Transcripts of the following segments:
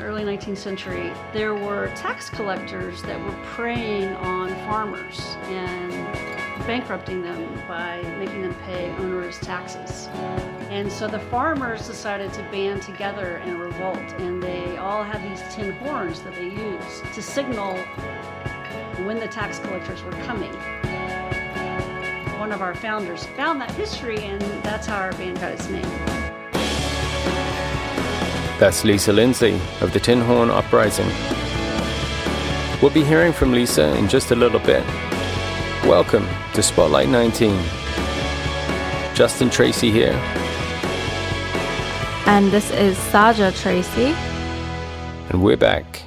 the early 19th century, there were tax collectors that were preying on farmers and bankrupting them by making them pay onerous taxes. And so the farmers decided to band together and revolt, and they all had these tin horns that they used to signal when the tax collectors were coming. One of our founders found that history, and that's how our band got its name. That's Lisa Lindsay of the Tin Horn Uprising. We'll be hearing from Lisa in just a little bit. Welcome to Spotlight 19. Justin Tracy here. And this is Sasha Tracy. And we're back.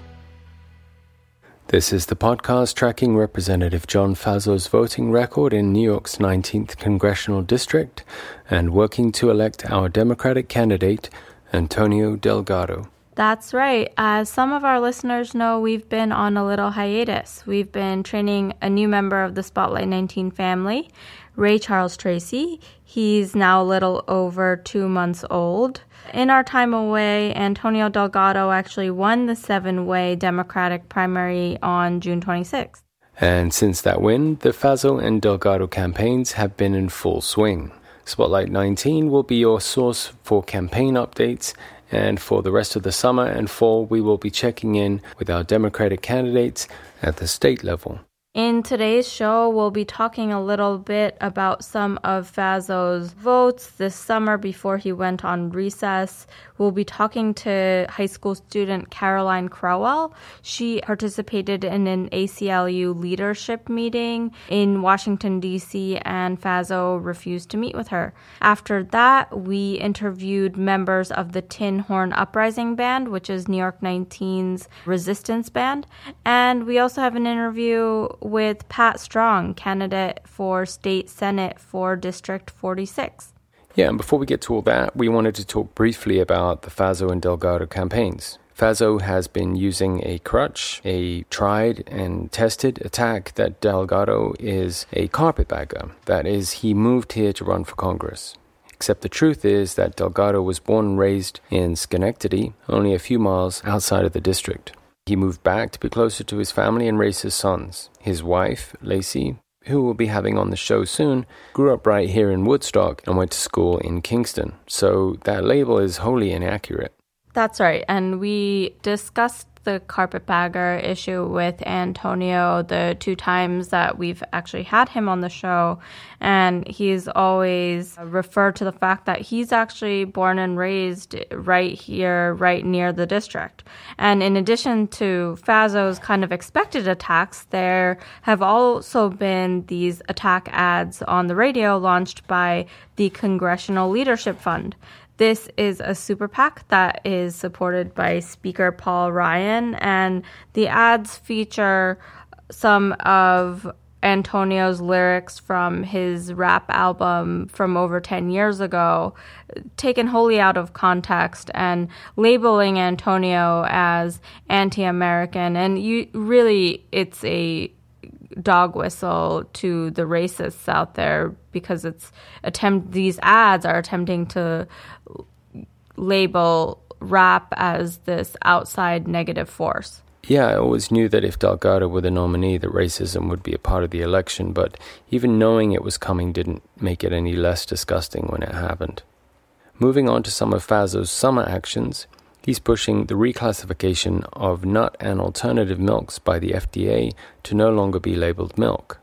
This is the podcast tracking Representative John Faso's voting record in New York's 19th Congressional District and working to elect our Democratic candidate, Antonio Delgado. That's right. As some of our listeners know, we've been on a little hiatus. We've been training a new member of the Spotlight 19 family, Ray Charles Tracy. He's now a little over two months old. In our time away, Antonio Delgado actually won the seven way Democratic primary on June 26th. And since that win, the Faso and Delgado campaigns have been in full swing. Spotlight 19 will be your source for campaign updates, and for the rest of the summer and fall, we will be checking in with our Democratic candidates at the state level. In today's show, we'll be talking a little bit about some of Faso's votes this summer before he went on recess. We'll be talking to high school student Caroline Crowell. She participated in an ACLU leadership meeting in Washington, D.C., and Faso refused to meet with her. After that, we interviewed members of the Tin Horn Uprising Band, which is New York 19's resistance band. And we also have an interview with Pat Strong, candidate for state senate for District 46. Yeah, and before we get to all that, we wanted to talk briefly about the Faso and Delgado campaigns. Faso has been using a crutch, a tried and tested attack that Delgado is a carpetbagger. That is, he moved here to run for Congress. Except the truth is that Delgado was born and raised in Schenectady, only a few miles outside of the district. He moved back to be closer to his family and raise his sons. His wife, Lacey, who we'll be having on the show soon, grew up right here in Woodstock and went to school in Kingston. So that label is wholly inaccurate. That's right. And we discussed the carpetbagger issue with Antonio the two times that we've actually had him on the show. And he's always referred to the fact that he's actually born and raised right here, right near the district. And in addition to Faso's kind of expected attacks, there have also been these attack ads on the radio launched by the Congressional Leadership Fund. This is a super PAC that is supported by Speaker Paul Ryan, and the ads feature some of Antonio's lyrics from his rap album from over 10 years ago, taken wholly out of context and labeling Antonio as anti American. And you really, it's a dog whistle to the racists out there because it's attempt these ads are attempting to label rap as this outside negative force. Yeah, I always knew that if Delgado were the nominee, that racism would be a part of the election, but even knowing it was coming didn't make it any less disgusting when it happened. Moving on to some of Faso's summer actions, he's pushing the reclassification of nut and alternative milks by the FDA to no longer be labeled milk.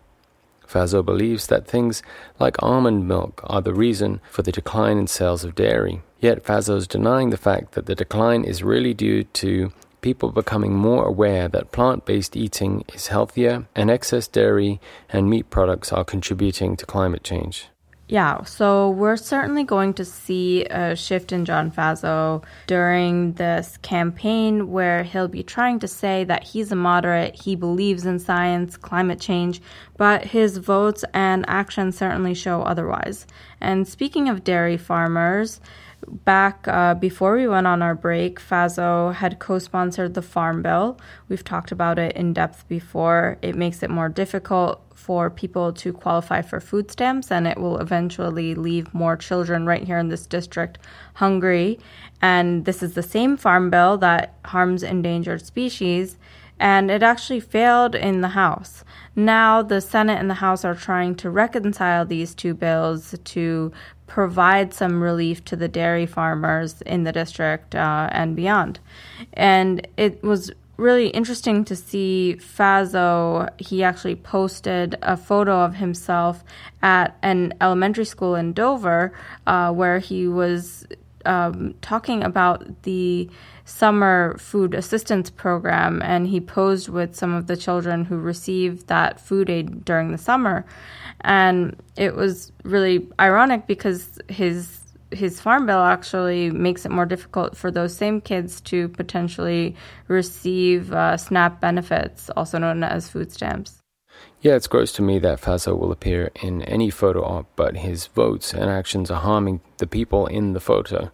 Faso believes that things like almond milk are the reason for the decline in sales of dairy. Yet Faso is denying the fact that the decline is really due to people becoming more aware that plant based eating is healthier and excess dairy and meat products are contributing to climate change. Yeah, so we're certainly going to see a shift in John Faso during this campaign where he'll be trying to say that he's a moderate, he believes in science, climate change, but his votes and actions certainly show otherwise. And speaking of dairy farmers, back uh, before we went on our break, Faso had co sponsored the Farm Bill. We've talked about it in depth before. It makes it more difficult for people to qualify for food stamps, and it will eventually leave more children right here in this district hungry. And this is the same Farm Bill that harms endangered species, and it actually failed in the House. Now, the Senate and the House are trying to reconcile these two bills to provide some relief to the dairy farmers in the district uh, and beyond. And it was really interesting to see Faso. He actually posted a photo of himself at an elementary school in Dover uh, where he was um, talking about the summer food assistance program and he posed with some of the children who received that food aid during the summer and it was really ironic because his his farm bill actually makes it more difficult for those same kids to potentially receive uh, SNAP benefits, also known as food stamps. Yeah, it's gross to me that Faso will appear in any photo op, but his votes and actions are harming the people in the photo.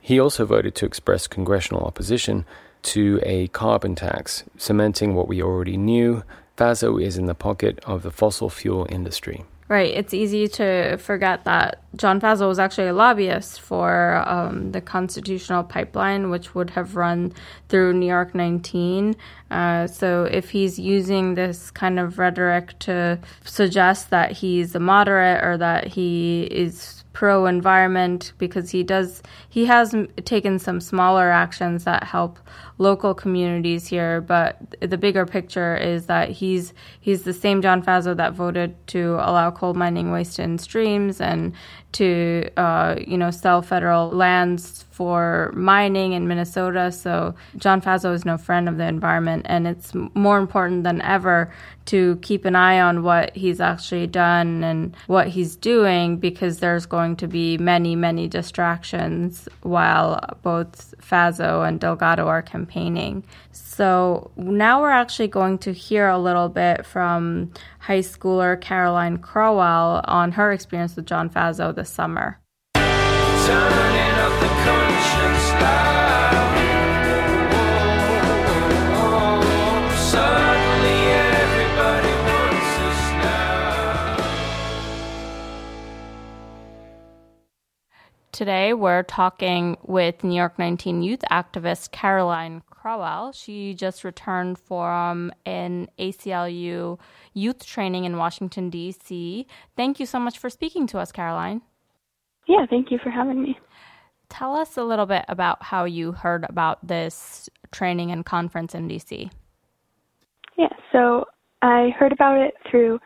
He also voted to express congressional opposition to a carbon tax, cementing what we already knew Faso is in the pocket of the fossil fuel industry. Right. It's easy to forget that John Faso was actually a lobbyist for um, the constitutional pipeline, which would have run through New York 19. Uh, so if he's using this kind of rhetoric to suggest that he's a moderate or that he is pro environment because he does he has taken some smaller actions that help local communities here but the bigger picture is that he's he's the same John Faso that voted to allow coal mining waste in streams and to uh, you know sell federal lands for mining in Minnesota. So John Faso is no friend of the environment, and it's more important than ever to keep an eye on what he's actually done and what he's doing because there's going to be many, many distractions while both Faso and Delgado are campaigning. So now we're actually going to hear a little bit from high schooler Caroline Crowell on her experience with John Faso this summer. Today, we're talking with New York 19 youth activist Caroline Crowell. She just returned from an ACLU youth training in Washington, D.C. Thank you so much for speaking to us, Caroline. Yeah, thank you for having me. Tell us a little bit about how you heard about this training and conference in DC. Yeah, so I heard about it through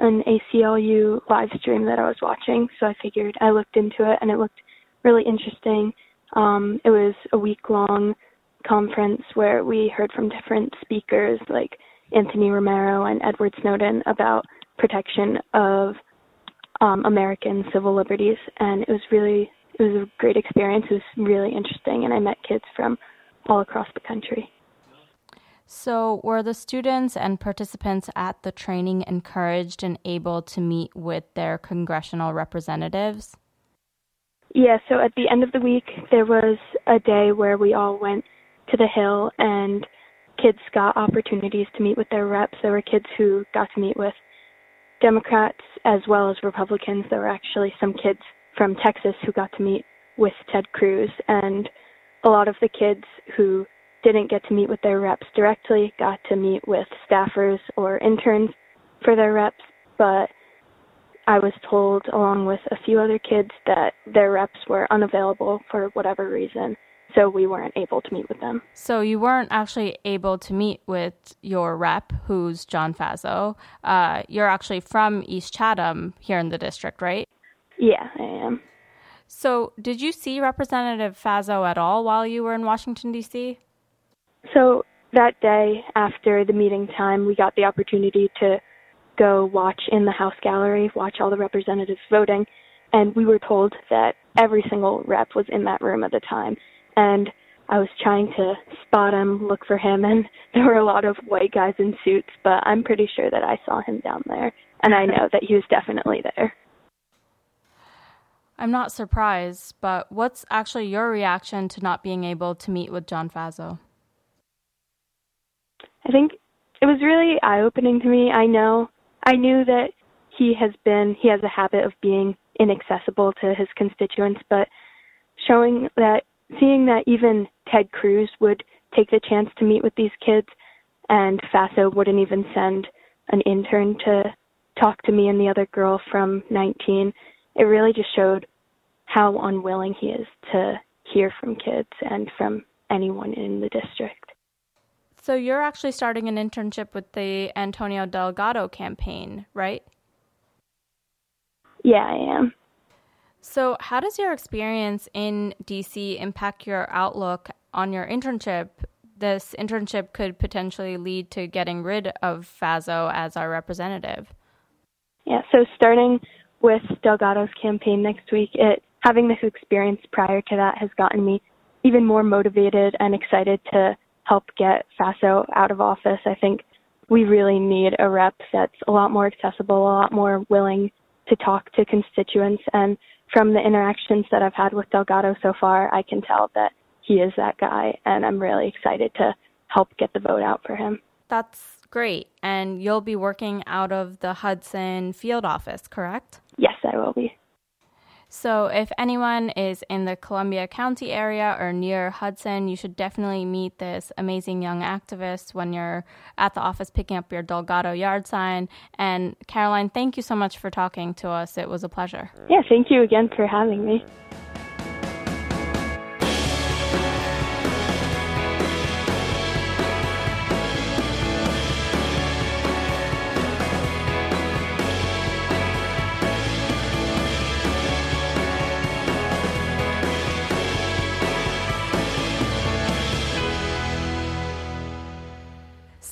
an ACLU live stream that I was watching, so I figured I looked into it and it looked really interesting. Um, it was a week long conference where we heard from different speakers like Anthony Romero and Edward Snowden about protection of um, American civil liberties, and it was really it was a great experience. It was really interesting, and I met kids from all across the country. So, were the students and participants at the training encouraged and able to meet with their congressional representatives? Yeah, so at the end of the week, there was a day where we all went to the Hill and kids got opportunities to meet with their reps. There were kids who got to meet with Democrats as well as Republicans. There were actually some kids from Texas who got to meet with Ted Cruz, and a lot of the kids who didn't get to meet with their reps directly got to meet with staffers or interns for their reps. But I was told, along with a few other kids, that their reps were unavailable for whatever reason so we weren't able to meet with them. So you weren't actually able to meet with your rep, who's John Faso. Uh, you're actually from East Chatham here in the district, right? Yeah, I am. So did you see Representative Faso at all while you were in Washington, D.C.? So that day after the meeting time, we got the opportunity to go watch in the House gallery, watch all the representatives voting, and we were told that every single rep was in that room at the time and I was trying to spot him, look for him, and there were a lot of white guys in suits, but I'm pretty sure that I saw him down there, and I know that he was definitely there. I'm not surprised, but what's actually your reaction to not being able to meet with John Faso? I think it was really eye opening to me. I know, I knew that he has been, he has a habit of being inaccessible to his constituents, but showing that, seeing that even Ted Cruz would take the chance to meet with these kids and Faso wouldn't even send an intern to talk to me and the other girl from 19, it really just showed how unwilling he is to hear from kids and from anyone in the district. So you're actually starting an internship with the Antonio Delgado campaign, right? Yeah, I am. So, how does your experience in DC impact your outlook on your internship? This internship could potentially lead to getting rid of Faso as our representative. Yeah, so starting with Delgado's campaign next week, it having this experience prior to that has gotten me even more motivated and excited to help get Faso out of office. I think we really need a rep that's a lot more accessible, a lot more willing to talk to constituents. And from the interactions that I've had with Delgado so far, I can tell that he is that guy. And I'm really excited to help get the vote out for him. That's great. And you'll be working out of the Hudson field office, correct? Yes, I will be. So, if anyone is in the Columbia County area or near Hudson, you should definitely meet this amazing young activist when you're at the office picking up your Delgado yard sign. And Caroline, thank you so much for talking to us. It was a pleasure. Yeah, thank you again for having me.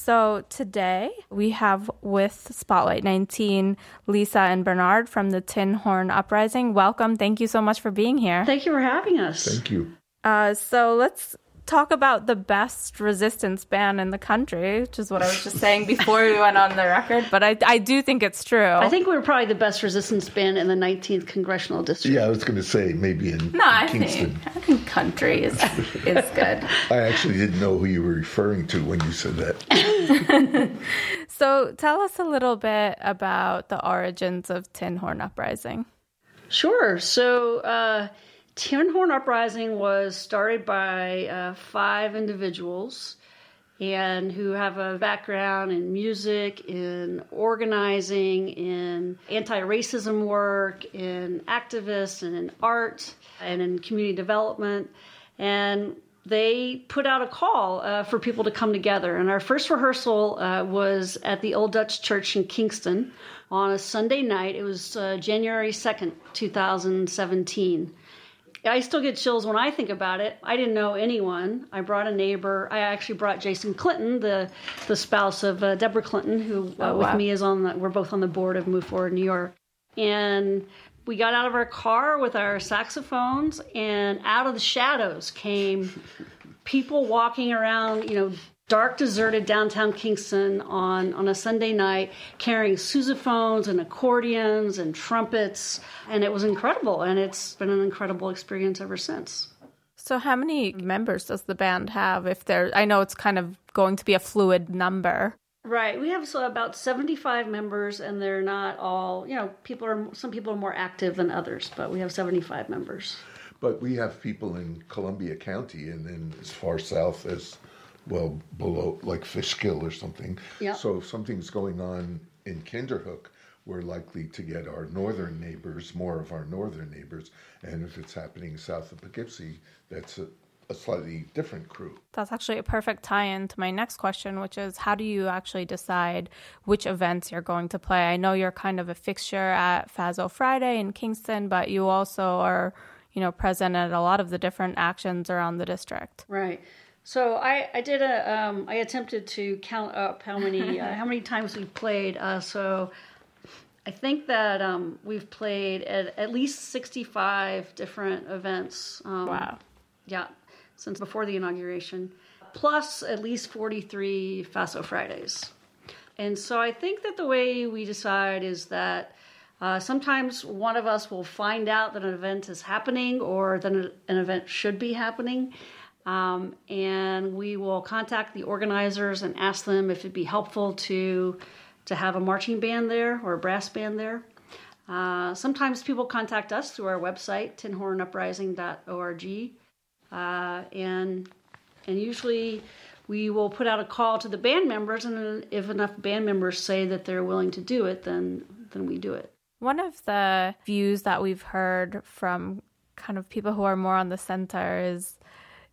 So today we have with Spotlight 19 Lisa and Bernard from the Tin Horn Uprising. Welcome. Thank you so much for being here. Thank you for having us. Thank you. Uh, so let's talk about the best resistance band in the country, which is what I was just saying before we went on the record. But I, I do think it's true. I think we were probably the best resistance band in the 19th congressional district. Yeah, I was going to say maybe in no, I Kingston. think, I think country is, is good. I actually didn't know who you were referring to when you said that. so tell us a little bit about the origins of Tin Horn Uprising. Sure. So, uh, Tin Horn Uprising was started by uh, five individuals and who have a background in music, in organizing, in anti racism work, in activists, and in art, and in community development. And they put out a call uh, for people to come together. And our first rehearsal uh, was at the Old Dutch Church in Kingston on a Sunday night. It was uh, January 2nd, 2017. I still get chills when I think about it. I didn't know anyone. I brought a neighbor. I actually brought Jason Clinton, the the spouse of uh, Deborah Clinton, who uh, oh, wow. with me is on. The, we're both on the board of Move Forward New York, and we got out of our car with our saxophones, and out of the shadows came people walking around, you know, dark, deserted downtown Kingston on, on a Sunday night, carrying sousaphones and accordions and trumpets. And it was incredible. And it's been an incredible experience ever since. So, how many members does the band have? If there, I know it's kind of going to be a fluid number. Right. We have so about 75 members, and they're not all, you know, people are, some people are more active than others, but we have 75 members. But we have people in Columbia County and then as far south as well below like Fishkill or something. Yeah. So if something's going on in Kinderhook, we're likely to get our northern neighbors, more of our northern neighbors, and if it's happening south of Poughkeepsie, that's a, a slightly different crew. That's actually a perfect tie-in to my next question, which is how do you actually decide which events you're going to play? I know you're kind of a fixture at Faso Friday in Kingston, but you also are, you know, present at a lot of the different actions around the district. Right. So I, I did a um, I attempted to count up how many uh, how many times we've played. Uh, so I think that um, we've played at at least sixty five different events. Um, wow. Yeah, since before the inauguration, plus at least forty three Faso Fridays. And so I think that the way we decide is that Uh, sometimes one of us will find out that an event is happening or that an event should be happening. Um, and we will contact the organizers and ask them if it'd be helpful to to have a marching band there or a brass band there. Uh, sometimes people contact us through our website, tinhornuprising.org, uh, and and usually we will put out a call to the band members, and if enough band members say that they're willing to do it, then then we do it. One of the views that we've heard from kind of people who are more on the center is,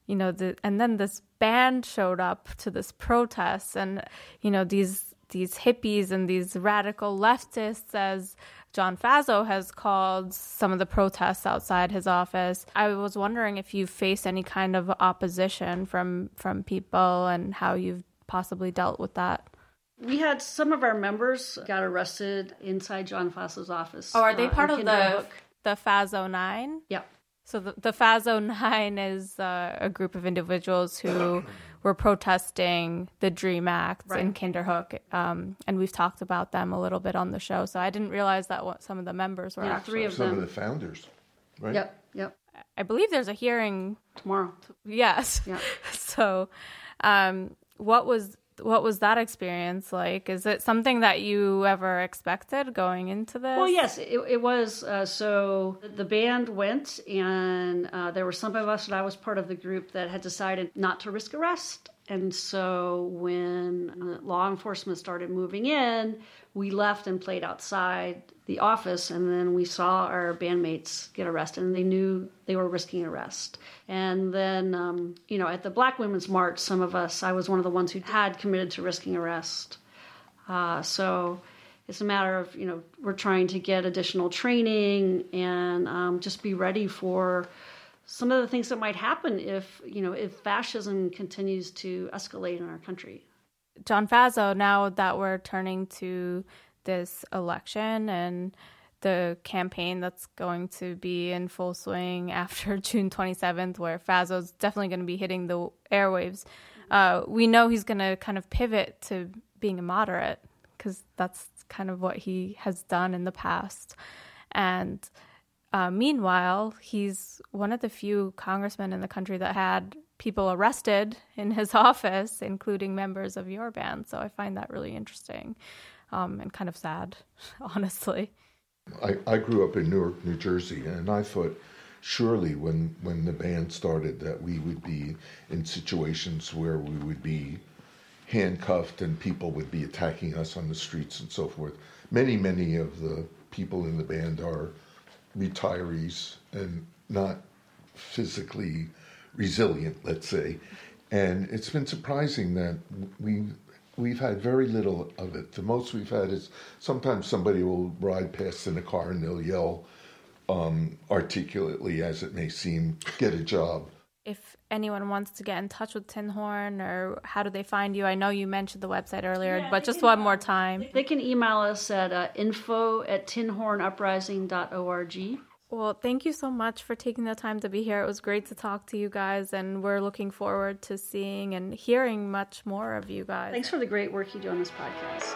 you know, the, and then this band showed up to this protest, and you know these these hippies and these radical leftists, as John Faso has called some of the protests outside his office. I was wondering if you faced any kind of opposition from from people and how you've possibly dealt with that. We had some of our members got arrested inside John Faso's office. Oh, are they uh, part of the the Faso Nine? Yep. So the, the Faso Nine is uh, a group of individuals who were protesting the Dream Act right. in Kinderhook, um, and we've talked about them a little bit on the show. So I didn't realize that what some of the members were. Yeah, actually. three of some them. Some of the founders, right? Yep, yep. I believe there's a hearing tomorrow. Yes. Yeah. so, um, what was what was that experience like? Is it something that you ever expected going into this? Well, yes, it, it was. Uh, so the band went, and uh, there were some of us, and I was part of the group that had decided not to risk arrest. And so when law enforcement started moving in, we left and played outside the office, and then we saw our bandmates get arrested, and they knew they were risking arrest. And then, um, you know, at the Black Women's March, some of us, I was one of the ones who had committed to risking arrest. Uh, so it's a matter of, you know, we're trying to get additional training and um, just be ready for some of the things that might happen if you know if fascism continues to escalate in our country. John Faso, now that we're turning to this election and the campaign that's going to be in full swing after June 27th, where Faso's definitely going to be hitting the airwaves, uh, we know he's going to kind of pivot to being a moderate because that's kind of what he has done in the past. And uh, meanwhile, he's one of the few congressmen in the country that had people arrested in his office, including members of your band. So I find that really interesting um, and kind of sad, honestly. I, I grew up in Newark, New Jersey, and I thought surely when, when the band started that we would be in situations where we would be handcuffed and people would be attacking us on the streets and so forth. Many, many of the people in the band are retirees and not physically resilient, let's say. And it's been surprising that we we've had very little of it. The most we've had is sometimes somebody will ride past in a car and they'll yell um, articulately, as it may seem, "Get a job." If anyone wants to get in touch with Tin Horn, or how do they find you? I know you mentioned the website earlier, yeah, but just one more time. They can email us at uh, info at tinhornuprising.org. Well, thank you so much for taking the time to be here. It was great to talk to you guys, and we're looking forward to seeing and hearing much more of you guys. Thanks for the great work you do on this podcast.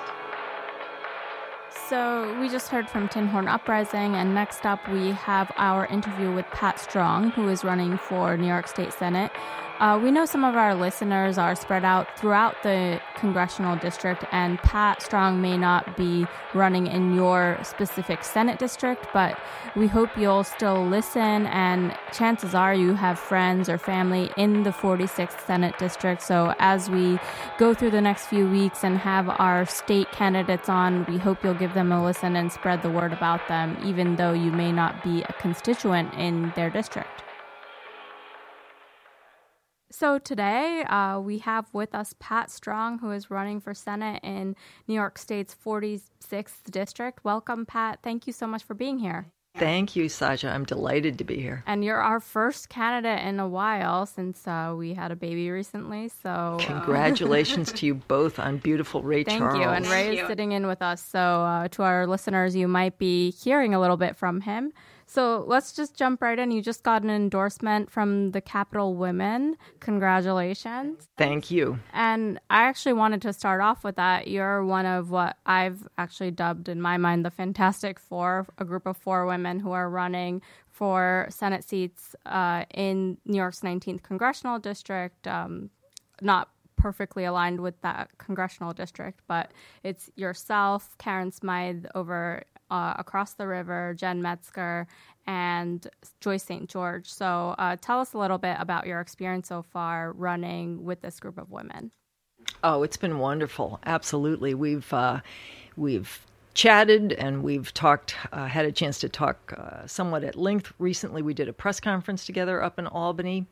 So, we just heard from Tin Horn Uprising, and next up we have our interview with Pat Strong, who is running for New York State Senate. Uh, we know some of our listeners are spread out throughout the congressional district, and Pat Strong may not be running in your specific Senate district, but we hope you'll still listen. And chances are you have friends or family in the 46th Senate district. So as we go through the next few weeks and have our state candidates on, we hope you'll give them a listen and spread the word about them, even though you may not be a constituent in their district. So today uh, we have with us Pat Strong, who is running for Senate in New York State's 46th district. Welcome, Pat. Thank you so much for being here. Thank you, Sasha. I'm delighted to be here. And you're our first candidate in a while since uh, we had a baby recently. So congratulations to you both on beautiful Ray Thank Charles. you. And Ray is sitting in with us. So uh, to our listeners, you might be hearing a little bit from him. So let's just jump right in. You just got an endorsement from the Capital Women. Congratulations. Thank you. And I actually wanted to start off with that. You're one of what I've actually dubbed in my mind the Fantastic Four, a group of four women who are running for Senate seats uh, in New York's 19th congressional district. Um, not perfectly aligned with that congressional district, but it's yourself, Karen Smythe over uh, across the river, Jen Metzger, and Joyce St. George. So uh, tell us a little bit about your experience so far running with this group of women. Oh, it's been wonderful. Absolutely, we've uh, we've chatted and we've talked, uh, had a chance to talk uh, somewhat at length. Recently, we did a press conference together up in Albany,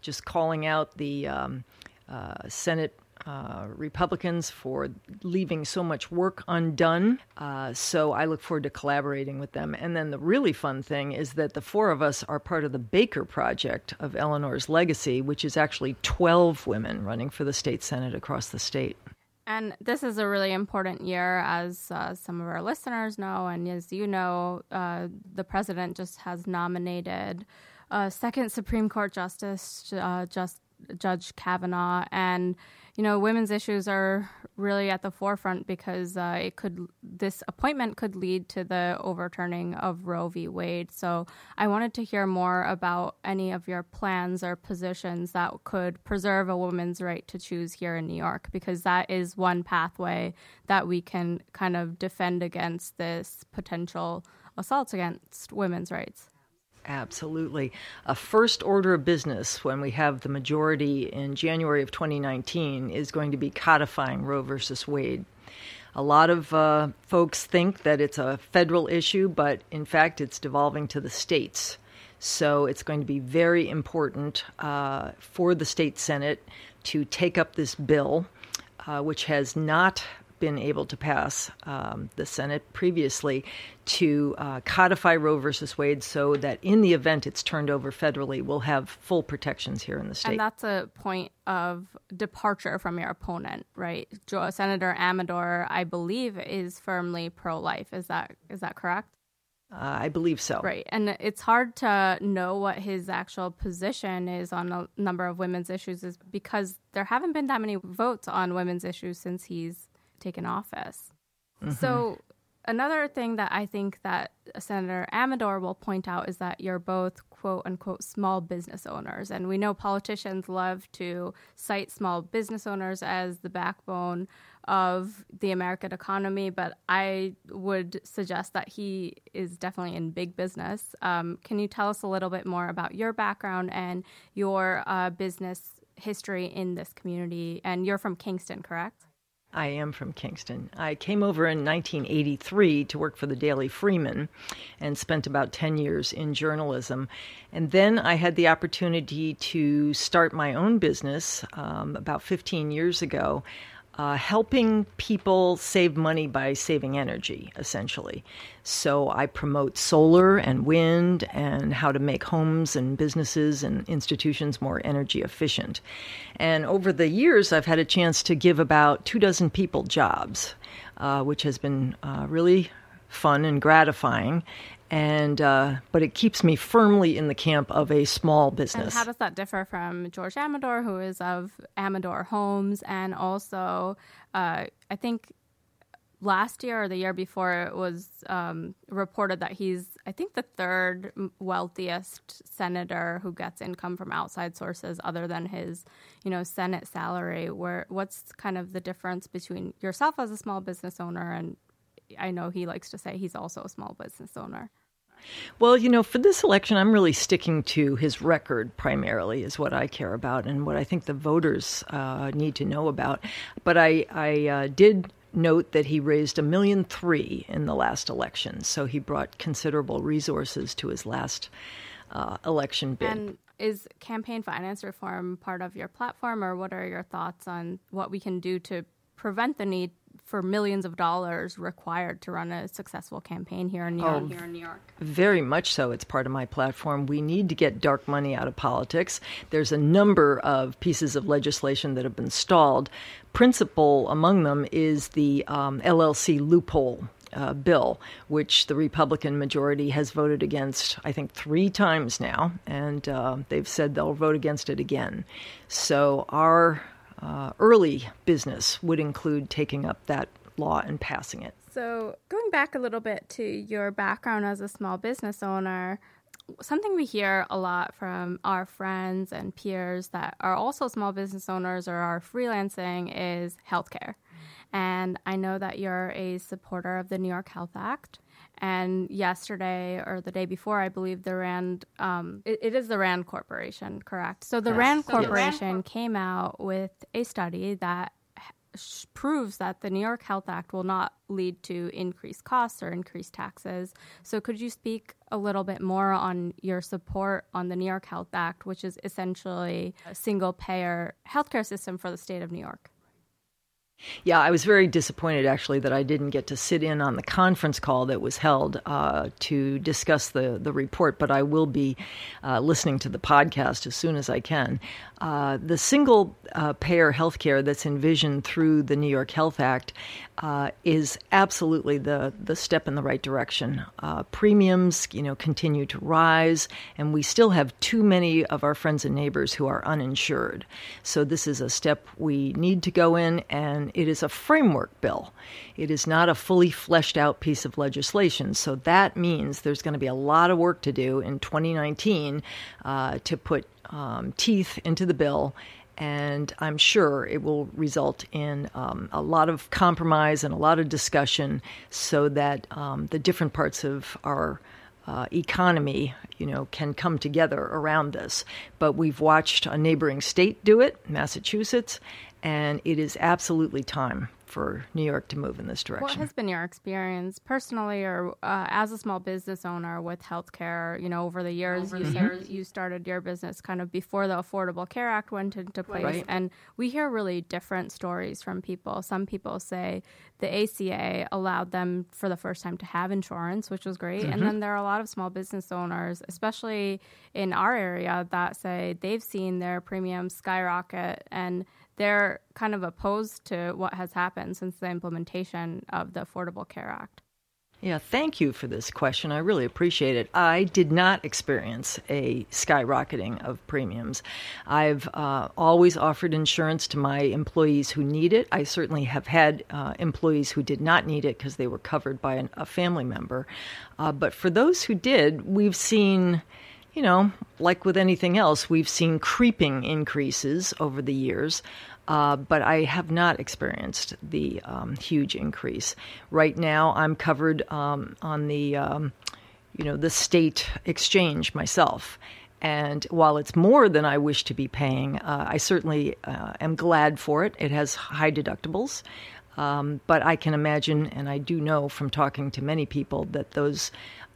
just calling out the um, uh, Senate uh, Republicans for leaving so much work undone. Uh, so I look forward to collaborating with them. And then the really fun thing is that the four of us are part of the Baker Project of Eleanor's Legacy, which is actually 12 women running for the state Senate across the state. And this is a really important year, as uh, some of our listeners know, and as you know, uh, the president just has nominated a second Supreme Court Justice, uh, just Judge Kavanaugh, and you know, women's issues are really at the forefront because uh, it could this appointment could lead to the overturning of Roe v. Wade. So I wanted to hear more about any of your plans or positions that could preserve a woman's right to choose here in New York, because that is one pathway that we can kind of defend against this potential assault against women's rights. Absolutely. A first order of business when we have the majority in January of 2019 is going to be codifying Roe versus Wade. A lot of uh, folks think that it's a federal issue, but in fact, it's devolving to the states. So it's going to be very important uh, for the state Senate to take up this bill, uh, which has not been able to pass um, the Senate previously to uh, codify Roe versus Wade so that in the event it's turned over federally, we'll have full protections here in the state. And that's a point of departure from your opponent, right? Senator Amedore, I believe, is firmly pro life. Is that is that correct? Uh, I believe so. Right. And it's hard to know what his actual position is on a number of women's issues is because there haven't been that many votes on women's issues since he's taken office. Mm-hmm. So another thing that I think that Senator Amedore will point out is that you're both quote unquote small business owners. And we know politicians love to cite small business owners as the backbone of the American economy, but I would suggest that he is definitely in big business. Um, can you tell us a little bit more about your background and your uh, business history in this community? And you're from Kingston, correct? I am from Kingston. I came over in 1983 to work for the Daily Freeman and spent about 10 years in journalism. And then I had the opportunity to start my own business um, about 15 years ago uh, helping people save money by saving energy, essentially. So I promote solar and wind and how to make homes and businesses and institutions more energy efficient. And over the years, I've had a chance to give about two dozen people jobs, uh, which has been uh, really fun and gratifying and uh, but it keeps me firmly in the camp of a small business. And how does that differ from George Amedore, who is of Amedore Homes, and also uh, I think last year or the year before it was um, reported that he's I think the third wealthiest senator who gets income from outside sources other than his you know Senate salary. Where what's kind of the difference between yourself as a small business owner and I know he likes to say he's also a small business owner. Well, you know, for this election, I'm really sticking to his record primarily, is what I care about and what I think the voters uh, need to know about. But I, I uh, did note that he raised a million three in the last election, so he brought considerable resources to his last uh, election bid. And is campaign finance reform part of your platform, or what are your thoughts on what we can do to prevent the need for millions of dollars required to run a successful campaign here in New York. Oh, here in New York. Very much so. It's part of my platform. We need to get dark money out of politics. There's a number of pieces of legislation that have been stalled. Principal among them is the um, LLC loophole uh, bill, which the Republican majority has voted against, I think, three times now, and uh, they've said they'll vote against it again. So our uh, early business would include taking up that law and passing it. So, going back a little bit to your background as a small business owner, something we hear a lot from our friends and peers that are also small business owners or are freelancing is healthcare. And I know that you're a supporter of the New York Health Act. And yesterday or the day before, I believe the Rand, um, it, it is the Rand Corporation, correct? So the. Rand Corporation came out with a study that proves that the New York Health Act will not lead to increased costs or increased taxes. So, could you speak a little bit more on your support on the New York Health Act, which is essentially a single payer healthcare system for the state of New York? Yeah, I was very disappointed actually that I didn't get to sit in on the conference call that was held uh, to discuss the, the report, but I will be uh, listening to the podcast as soon as I can. Uh, the single uh, payer healthcare that's envisioned through the New York Health Act uh, is absolutely the, the step in the right direction. Uh, premiums, you know, continue to rise, and we still have too many of our friends and neighbors who are uninsured. So this is a step we need to go in, and it is a framework bill. It is not a fully fleshed out piece of legislation. So that means there's going to be a lot of work to do in 2019 uh, to put um, teeth into the bill and I'm sure it will result in um, a lot of compromise and a lot of discussion so that um, the different parts of our uh, economy, you know, can come together around this. But we've watched a neighboring state do it, Massachusetts, and it is absolutely time for New York to move in this direction. What has been your experience personally or uh, as a small business owner with healthcare? You know, over the years, over you, the years. you started your business kind of before the Affordable Care Act went into place. Right. And we hear really different stories from people. Some people say the ACA allowed them for the first time to have insurance, which was great. Mm-hmm. And then there are a lot of small business owners, especially in our area, that say they've seen their premiums skyrocket and they're kind of opposed to what has happened since the implementation of the Affordable Care Act. Yeah, thank you for this question. I really appreciate it. I did not experience a skyrocketing of premiums. I've uh, always offered insurance to my employees who need it. I certainly have had uh, employees who did not need it because they were covered by an, a family member. Uh, but for those who did, we've seen you know, like with anything else, we've seen creeping increases over the years. Uh, but I have not experienced the um, huge increase. Right now, I'm covered um, on the, um, you know, the state exchange myself. And while it's more than I wish to be paying, uh, I certainly uh, am glad for it. It has high deductibles. Um, but I can imagine, and I do know from talking to many people, that those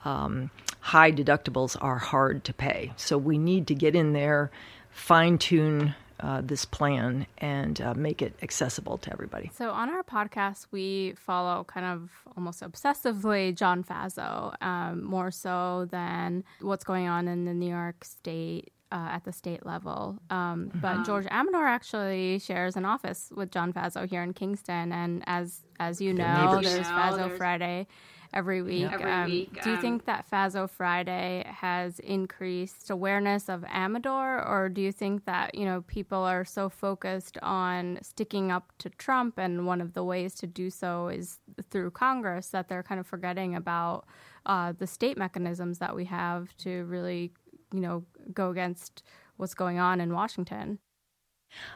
um, high deductibles are hard to pay. So we need to get in there, fine tune uh, this plan and uh, make it accessible to everybody. So, on our podcast, we follow kind of almost obsessively John Faso, um, more so than what's going on in the New York State. Uh, at the state level, um, but uh-huh. George Amedore actually shares an office with John Faso here in Kingston, and as as you know, there's Faso Friday every week. Every um, week do you um, think that Faso Friday has increased awareness of Amedore, or do you think that you know people are so focused on sticking up to Trump, and one of the ways to do so is through Congress that they're kind of forgetting about uh, the state mechanisms that we have to really, you know, go against what's going on in Washington?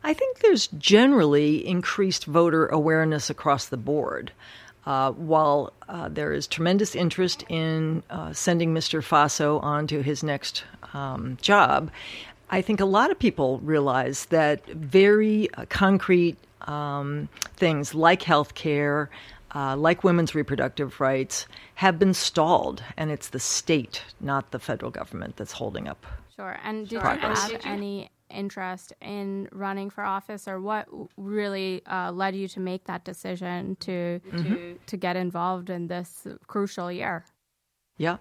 I think there's generally increased voter awareness across the board. Uh, while uh, there is tremendous interest in uh, sending Mr. Faso on to his next um, job, I think a lot of people realize that very uh, concrete um, things like health care, uh, like women's reproductive rights, have been stalled, and it's the state, not the federal government, that's holding up. Sure. And did you have any interest in running for office, or what really uh, led you to make that decision to mm-hmm. to to get involved in this crucial year? Yeah.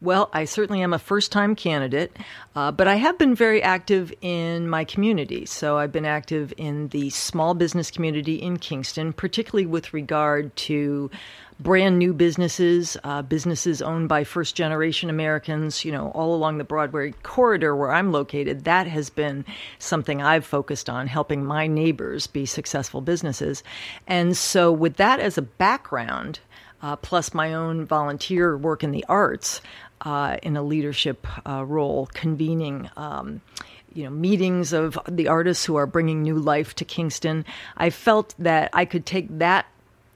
Well, I certainly am a first time candidate, uh, but I have been very active in my community. So I've been active in the small business community in Kingston, particularly with regard to brand new businesses, uh, businesses owned by first generation Americans, you know, all along the Broadway corridor where I'm located. That has been something I've focused on, helping my neighbors be successful businesses. And so, with that as a background, uh, plus my own volunteer work in the arts, uh, in a leadership uh, role, convening. Um, you know, meetings of the artists who are bringing new life to Kingston. I felt that I could take that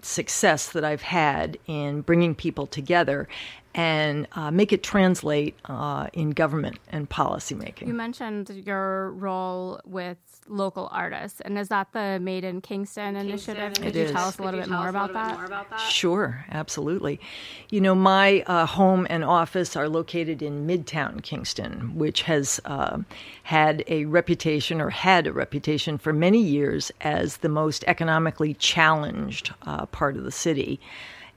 success that I've had in bringing people together and uh, make it translate uh, in government and policymaking. You mentioned your role with local artists, and is that the Made in Kingston, Kingston initiative? Could you is. tell us a little, bit more, about that? more about that? Sure, absolutely. You know, my uh, home and office are located in Midtown Kingston, which has uh, had a reputation or had a reputation for many years as the most economically challenged uh, part of the city.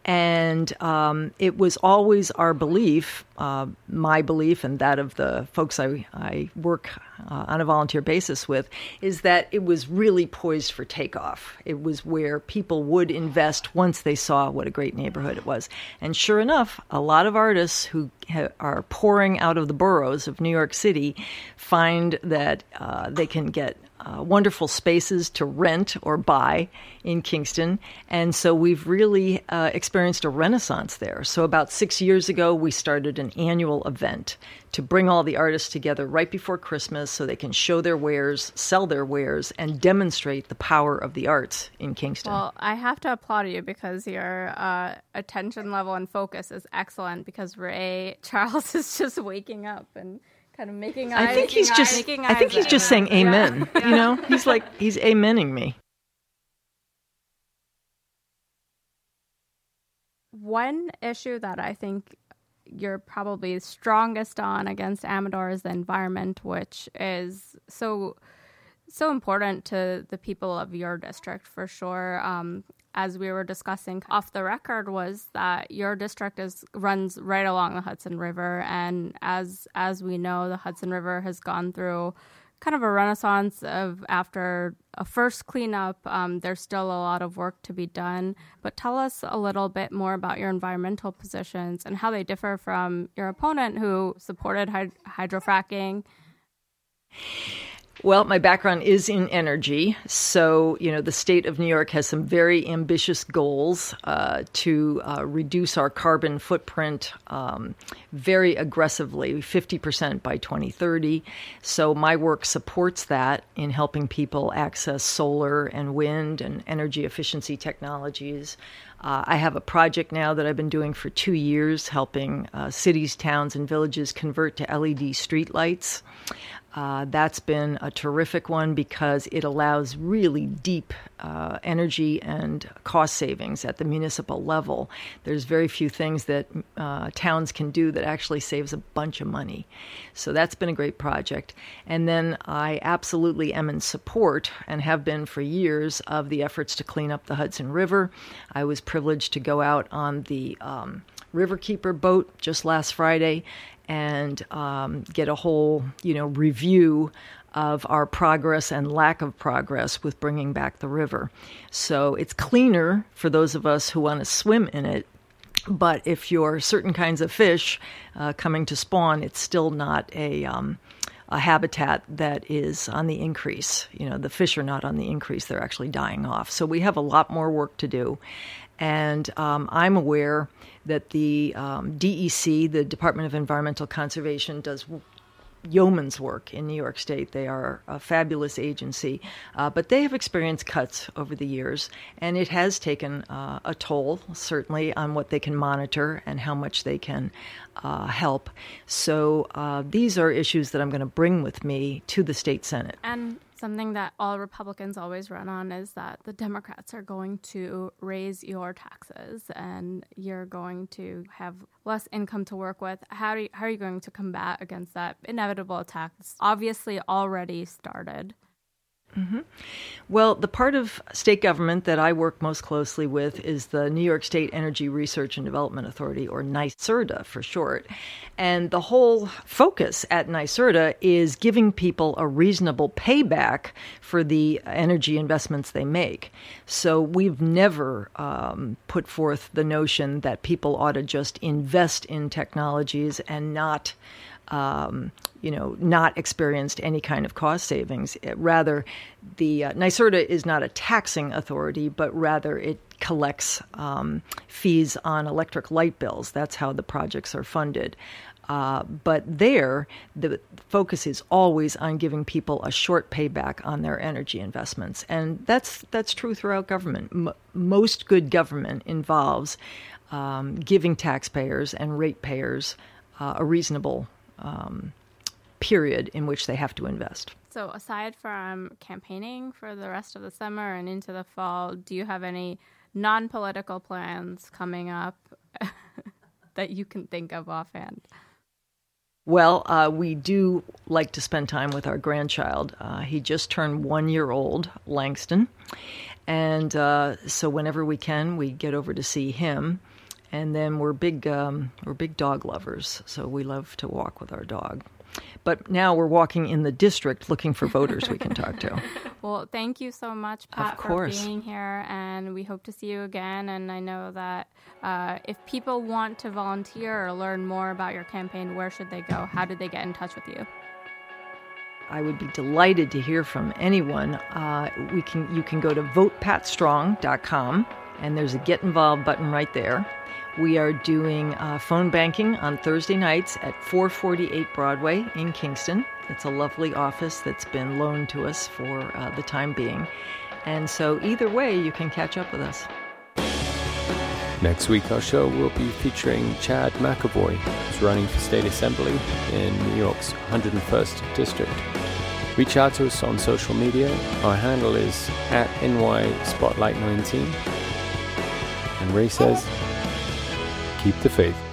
And um, it was always our belief, uh, my belief, and that of the folks I, I work uh, on a volunteer basis with, is that it was really poised for takeoff. It was where people would invest once they saw what a great neighborhood it was. And sure enough, a lot of artists who ha- are pouring out of the boroughs of New York City find that uh, they can get uh, wonderful spaces to rent or buy in Kingston. And so we've really uh, experienced a renaissance there. So, about six years ago, we started an annual event to bring all the artists together right before Christmas so they can show their wares, sell their wares, and demonstrate the power of the arts in Kingston. Well, I have to applaud you because your uh, attention level and focus is excellent because Ray Charles is just waking up and kind of making eyes. I think he's making just. I think he's just us. saying Yeah. amen. You know, he's like he's amening me. One issue that I think you're probably strongest on against Amedore is the environment, which is so so important to the people of your district for sure. Um, as we were discussing off the record, was that your district is runs right along the Hudson River, and as as we know, the Hudson River has gone through kind of a renaissance of after a first cleanup. Um, there's still a lot of work to be done, but tell us a little bit more about your environmental positions and how they differ from your opponent who supported hyd- hydrofracking. Well, my background is in energy. So, you know, the state of New York has some very ambitious goals uh, to uh, reduce our carbon footprint um, very aggressively, 50% by 2030. So, my work supports that in helping people access solar and wind and energy efficiency technologies. Uh, I have a project now that I've been doing for two years, helping uh, cities, towns, and villages convert to LED streetlights. Uh, that's been a terrific one because it allows really deep uh, energy and cost savings at the municipal level. There's very few things that uh, towns can do that actually saves a bunch of money. So that's been a great project. And then I absolutely am in support and have been for years of the efforts to clean up the Hudson River. I was privileged to go out on the um, Riverkeeper boat just last Friday and um, get a whole, you know, review of our progress and lack of progress with bringing back the river. So it's cleaner for those of us who want to swim in it. But if you're certain kinds of fish uh, coming to spawn, it's still not a um, a habitat that is on the increase. You know, the fish are not on the increase; they're actually dying off. So we have a lot more work to do. And um, I'm aware that the um, DEC, the Department of Environmental Conservation, does yeoman's work in New York State. They are a fabulous agency, uh, but they have experienced cuts over the years, and it has taken uh, a toll, certainly, on what they can monitor and how much they can uh, help. So uh, these are issues that I'm going to bring with me to the state senate. And something that all Republicans always run on is that the Democrats are going to raise your taxes and you're going to have less income to work with. How, you, how are you going to combat against that inevitable attack that's obviously already started? Mm-hmm. Well, the part of state government that I work most closely with is the New York State Energy Research and Development Authority, or NYSERDA for short. And the whole focus at NYSERDA is giving people a reasonable payback for the energy investments they make. So we've never um, put forth the notion that people ought to just invest in technologies and not um, you know, not experienced any kind of cost savings. It, rather, the uh, NYSERDA is not a taxing authority, but rather it collects um, fees on electric light bills. That's how the projects are funded. Uh, but there, the focus is always on giving people a short payback on their energy investments, and that's that's true throughout government. M- most good government involves um, giving taxpayers and ratepayers uh, a reasonable um, period in which they have to invest. So, aside from campaigning for the rest of the summer and into the fall, do you have any non political plans coming up that you can think of offhand? Well, uh, we do like to spend time with our grandchild. Uh, he just turned one year old, Langston. And uh, so, whenever we can, we get over to see him and then we're big um, we're big dog lovers, so we love to walk with our dog. But now we're walking in the district looking for voters we can talk to. well, thank you so much, Pat, for being here, and we hope to see you again. And I know that uh, if people want to volunteer or learn more about your campaign, where should they go? How do they get in touch with you? I would be delighted to hear from anyone. Uh, we can you can go to votepatstrong.com and there's a get involved button right there. We are doing uh, phone banking on Thursday nights at 448 Broadway in Kingston. It's a lovely office that's been loaned to us for uh, the time being. And so, either way, you can catch up with us. Next week, our show will be featuring Chad McEvoy, who's running for State Assembly in New York's 101st District. Reach out to us on social media. Our handle is at NY Spotlight 19. And Ray says, keep the faith.